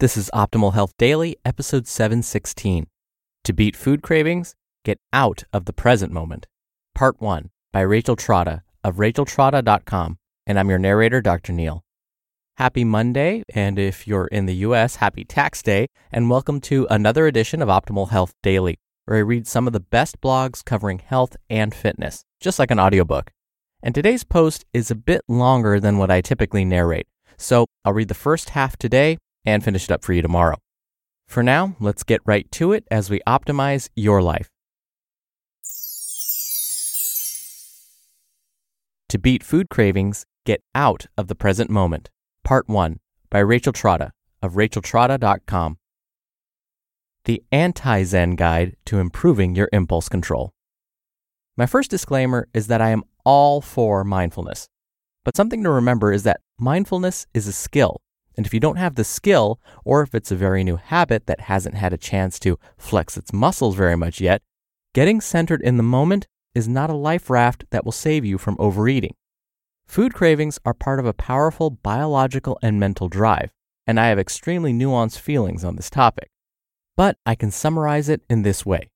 This is Optimal Health Daily, episode 716. To beat food cravings, get out of the present moment. Part 1 by Rachel Trotta of racheltrotta.com. And I'm your narrator, Dr. Neil. Happy Monday, and if you're in the US, happy tax day, and welcome to another edition of Optimal Health Daily, where I read some of the best blogs covering health and fitness, just like an audiobook. And today's post is a bit longer than what I typically narrate, so I'll read the first half today and finish it up for you tomorrow. For now, let's get right to it as we optimize your life. To beat food cravings, get out of the present moment. Part 1 by Rachel Trotta of racheltrotta.com. The Anti Zen Guide to Improving Your Impulse Control. My first disclaimer is that I am all for mindfulness. But something to remember is that mindfulness is a skill. And if you don't have the skill, or if it's a very new habit that hasn't had a chance to flex its muscles very much yet, getting centered in the moment is not a life raft that will save you from overeating. Food cravings are part of a powerful biological and mental drive, and I have extremely nuanced feelings on this topic. But I can summarize it in this way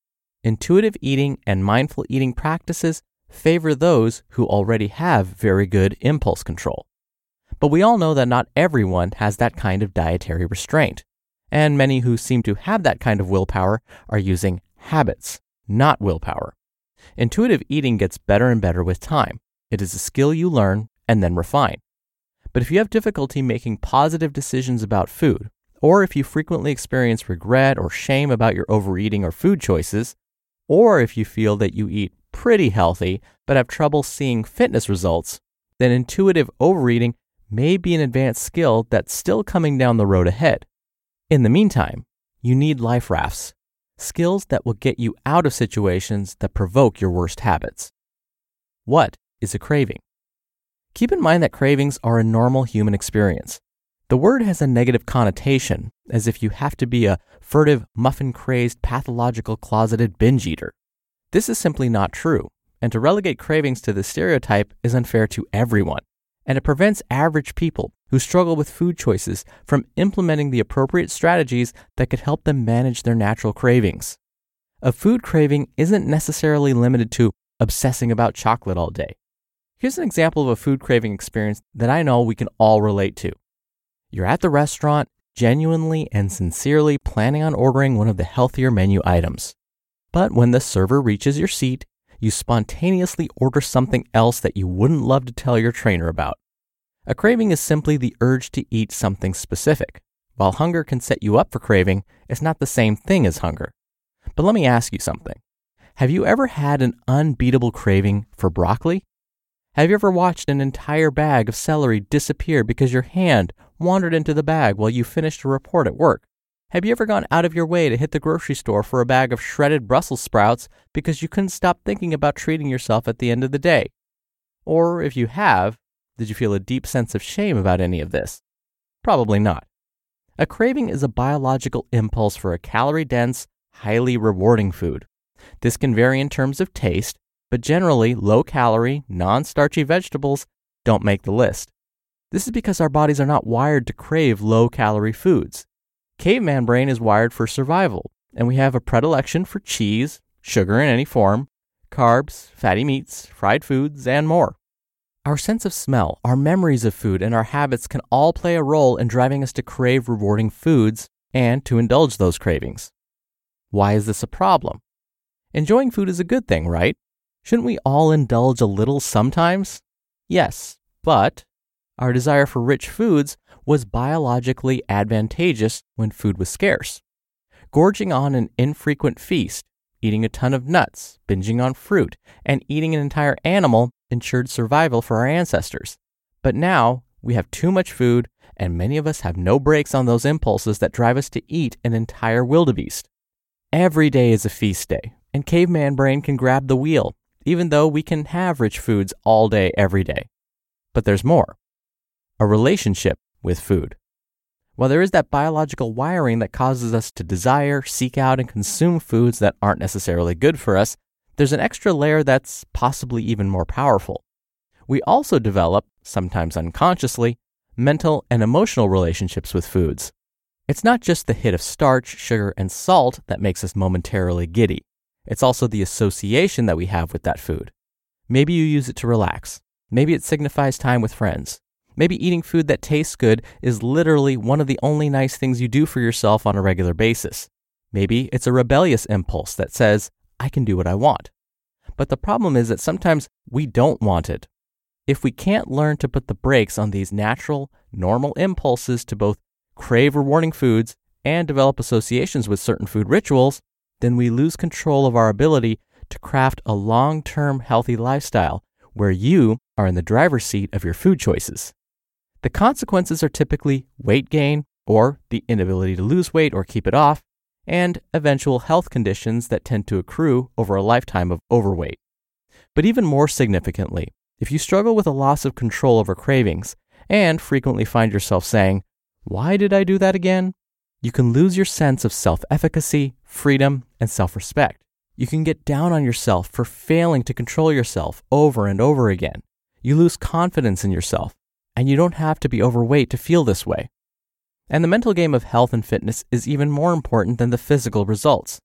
Intuitive eating and mindful eating practices favor those who already have very good impulse control. But we all know that not everyone has that kind of dietary restraint, and many who seem to have that kind of willpower are using habits, not willpower. Intuitive eating gets better and better with time. It is a skill you learn and then refine. But if you have difficulty making positive decisions about food, or if you frequently experience regret or shame about your overeating or food choices, or if you feel that you eat pretty healthy but have trouble seeing fitness results, then intuitive overeating may be an advanced skill that's still coming down the road ahead. In the meantime, you need life rafts, skills that will get you out of situations that provoke your worst habits. What is a craving? Keep in mind that cravings are a normal human experience. The word has a negative connotation, as if you have to be a furtive, muffin crazed, pathological, closeted binge eater. This is simply not true, and to relegate cravings to this stereotype is unfair to everyone and it prevents average people who struggle with food choices from implementing the appropriate strategies that could help them manage their natural cravings. A food craving isn't necessarily limited to obsessing about chocolate all day. Here's an example of a food craving experience that I know we can all relate to. You're at the restaurant, genuinely and sincerely planning on ordering one of the healthier menu items. But when the server reaches your seat, you spontaneously order something else that you wouldn't love to tell your trainer about. A craving is simply the urge to eat something specific. While hunger can set you up for craving, it's not the same thing as hunger. But let me ask you something. Have you ever had an unbeatable craving for broccoli? Have you ever watched an entire bag of celery disappear because your hand wandered into the bag while you finished a report at work? Have you ever gone out of your way to hit the grocery store for a bag of shredded Brussels sprouts because you couldn't stop thinking about treating yourself at the end of the day? Or if you have, did you feel a deep sense of shame about any of this? Probably not. A craving is a biological impulse for a calorie dense, highly rewarding food. This can vary in terms of taste, but generally, low calorie, non starchy vegetables don't make the list. This is because our bodies are not wired to crave low calorie foods. Caveman brain is wired for survival, and we have a predilection for cheese, sugar in any form, carbs, fatty meats, fried foods, and more. Our sense of smell, our memories of food, and our habits can all play a role in driving us to crave rewarding foods and to indulge those cravings. Why is this a problem? Enjoying food is a good thing, right? Shouldn't we all indulge a little sometimes? Yes, but our desire for rich foods was biologically advantageous when food was scarce. Gorging on an infrequent feast, eating a ton of nuts, binging on fruit, and eating an entire animal ensured survival for our ancestors. But now we have too much food, and many of us have no brakes on those impulses that drive us to eat an entire wildebeest. Every day is a feast day, and caveman brain can grab the wheel, even though we can have rich foods all day, every day. But there's more a relationship with food. While there is that biological wiring that causes us to desire, seek out, and consume foods that aren't necessarily good for us, there's an extra layer that's possibly even more powerful. We also develop, sometimes unconsciously, mental and emotional relationships with foods. It's not just the hit of starch, sugar, and salt that makes us momentarily giddy. It's also the association that we have with that food. Maybe you use it to relax. Maybe it signifies time with friends. Maybe eating food that tastes good is literally one of the only nice things you do for yourself on a regular basis. Maybe it's a rebellious impulse that says, I can do what I want. But the problem is that sometimes we don't want it. If we can't learn to put the brakes on these natural, normal impulses to both crave rewarding foods and develop associations with certain food rituals, then we lose control of our ability to craft a long term healthy lifestyle where you are in the driver's seat of your food choices. The consequences are typically weight gain or the inability to lose weight or keep it off, and eventual health conditions that tend to accrue over a lifetime of overweight. But even more significantly, if you struggle with a loss of control over cravings and frequently find yourself saying, Why did I do that again? You can lose your sense of self efficacy, freedom, and self respect. You can get down on yourself for failing to control yourself over and over again. You lose confidence in yourself and you don't have to be overweight to feel this way. And the mental game of health and fitness is even more important than the physical results.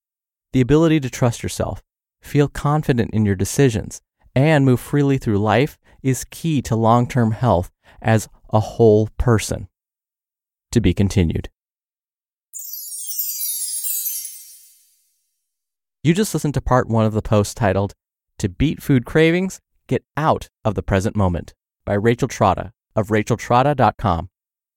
The ability to trust yourself, feel confident in your decisions, and move freely through life is key to long term health as a whole person. To be continued. You just listened to part one of the post titled, To Beat Food Cravings, Get Out of the Present Moment by Rachel Trotta of racheltrotta.com.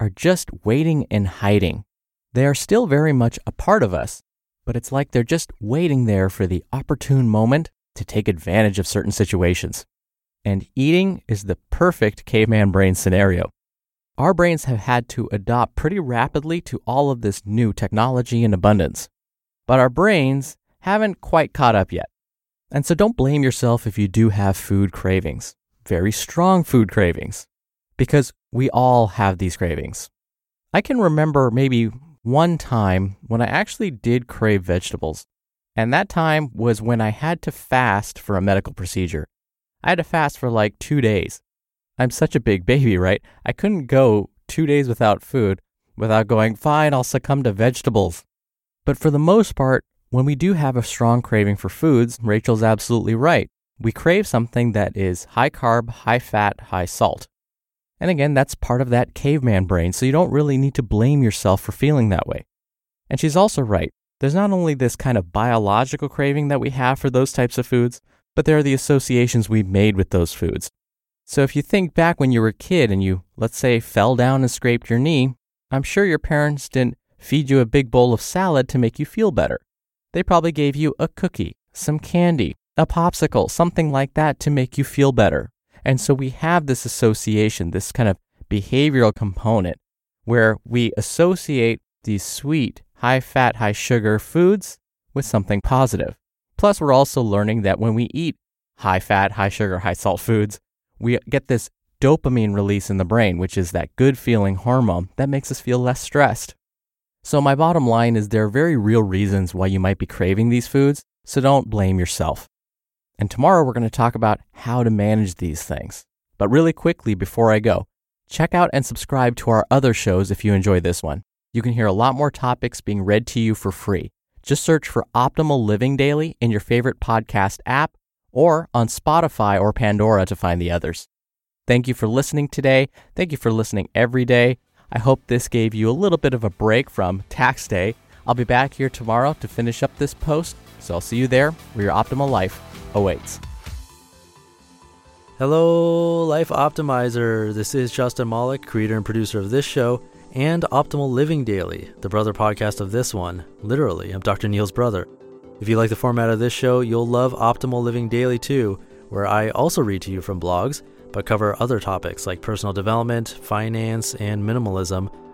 are just waiting and hiding. They are still very much a part of us, but it's like they're just waiting there for the opportune moment to take advantage of certain situations. And eating is the perfect caveman brain scenario. Our brains have had to adopt pretty rapidly to all of this new technology and abundance. But our brains haven't quite caught up yet. And so don't blame yourself if you do have food cravings, very strong food cravings, because we all have these cravings. I can remember maybe one time when I actually did crave vegetables, and that time was when I had to fast for a medical procedure. I had to fast for like two days. I'm such a big baby, right? I couldn't go two days without food without going, fine, I'll succumb to vegetables. But for the most part, when we do have a strong craving for foods, Rachel's absolutely right. We crave something that is high carb, high fat, high salt. And again, that's part of that caveman brain, so you don't really need to blame yourself for feeling that way. And she's also right. There's not only this kind of biological craving that we have for those types of foods, but there are the associations we've made with those foods. So if you think back when you were a kid and you, let's say, fell down and scraped your knee, I'm sure your parents didn't feed you a big bowl of salad to make you feel better. They probably gave you a cookie, some candy, a popsicle, something like that to make you feel better. And so we have this association, this kind of behavioral component where we associate these sweet, high fat, high sugar foods with something positive. Plus, we're also learning that when we eat high fat, high sugar, high salt foods, we get this dopamine release in the brain, which is that good feeling hormone that makes us feel less stressed. So, my bottom line is there are very real reasons why you might be craving these foods, so don't blame yourself. And tomorrow we're going to talk about how to manage these things. But really quickly before I go, check out and subscribe to our other shows if you enjoy this one. You can hear a lot more topics being read to you for free. Just search for Optimal Living Daily in your favorite podcast app or on Spotify or Pandora to find the others. Thank you for listening today. Thank you for listening every day. I hope this gave you a little bit of a break from tax day. I'll be back here tomorrow to finish up this post, so I'll see you there where your optimal life awaits. Hello, Life Optimizer. This is Justin Malik, creator and producer of this show and Optimal Living Daily, the brother podcast of this one. Literally, I'm Dr. Neil's brother. If you like the format of this show, you'll love Optimal Living Daily too, where I also read to you from blogs but cover other topics like personal development, finance, and minimalism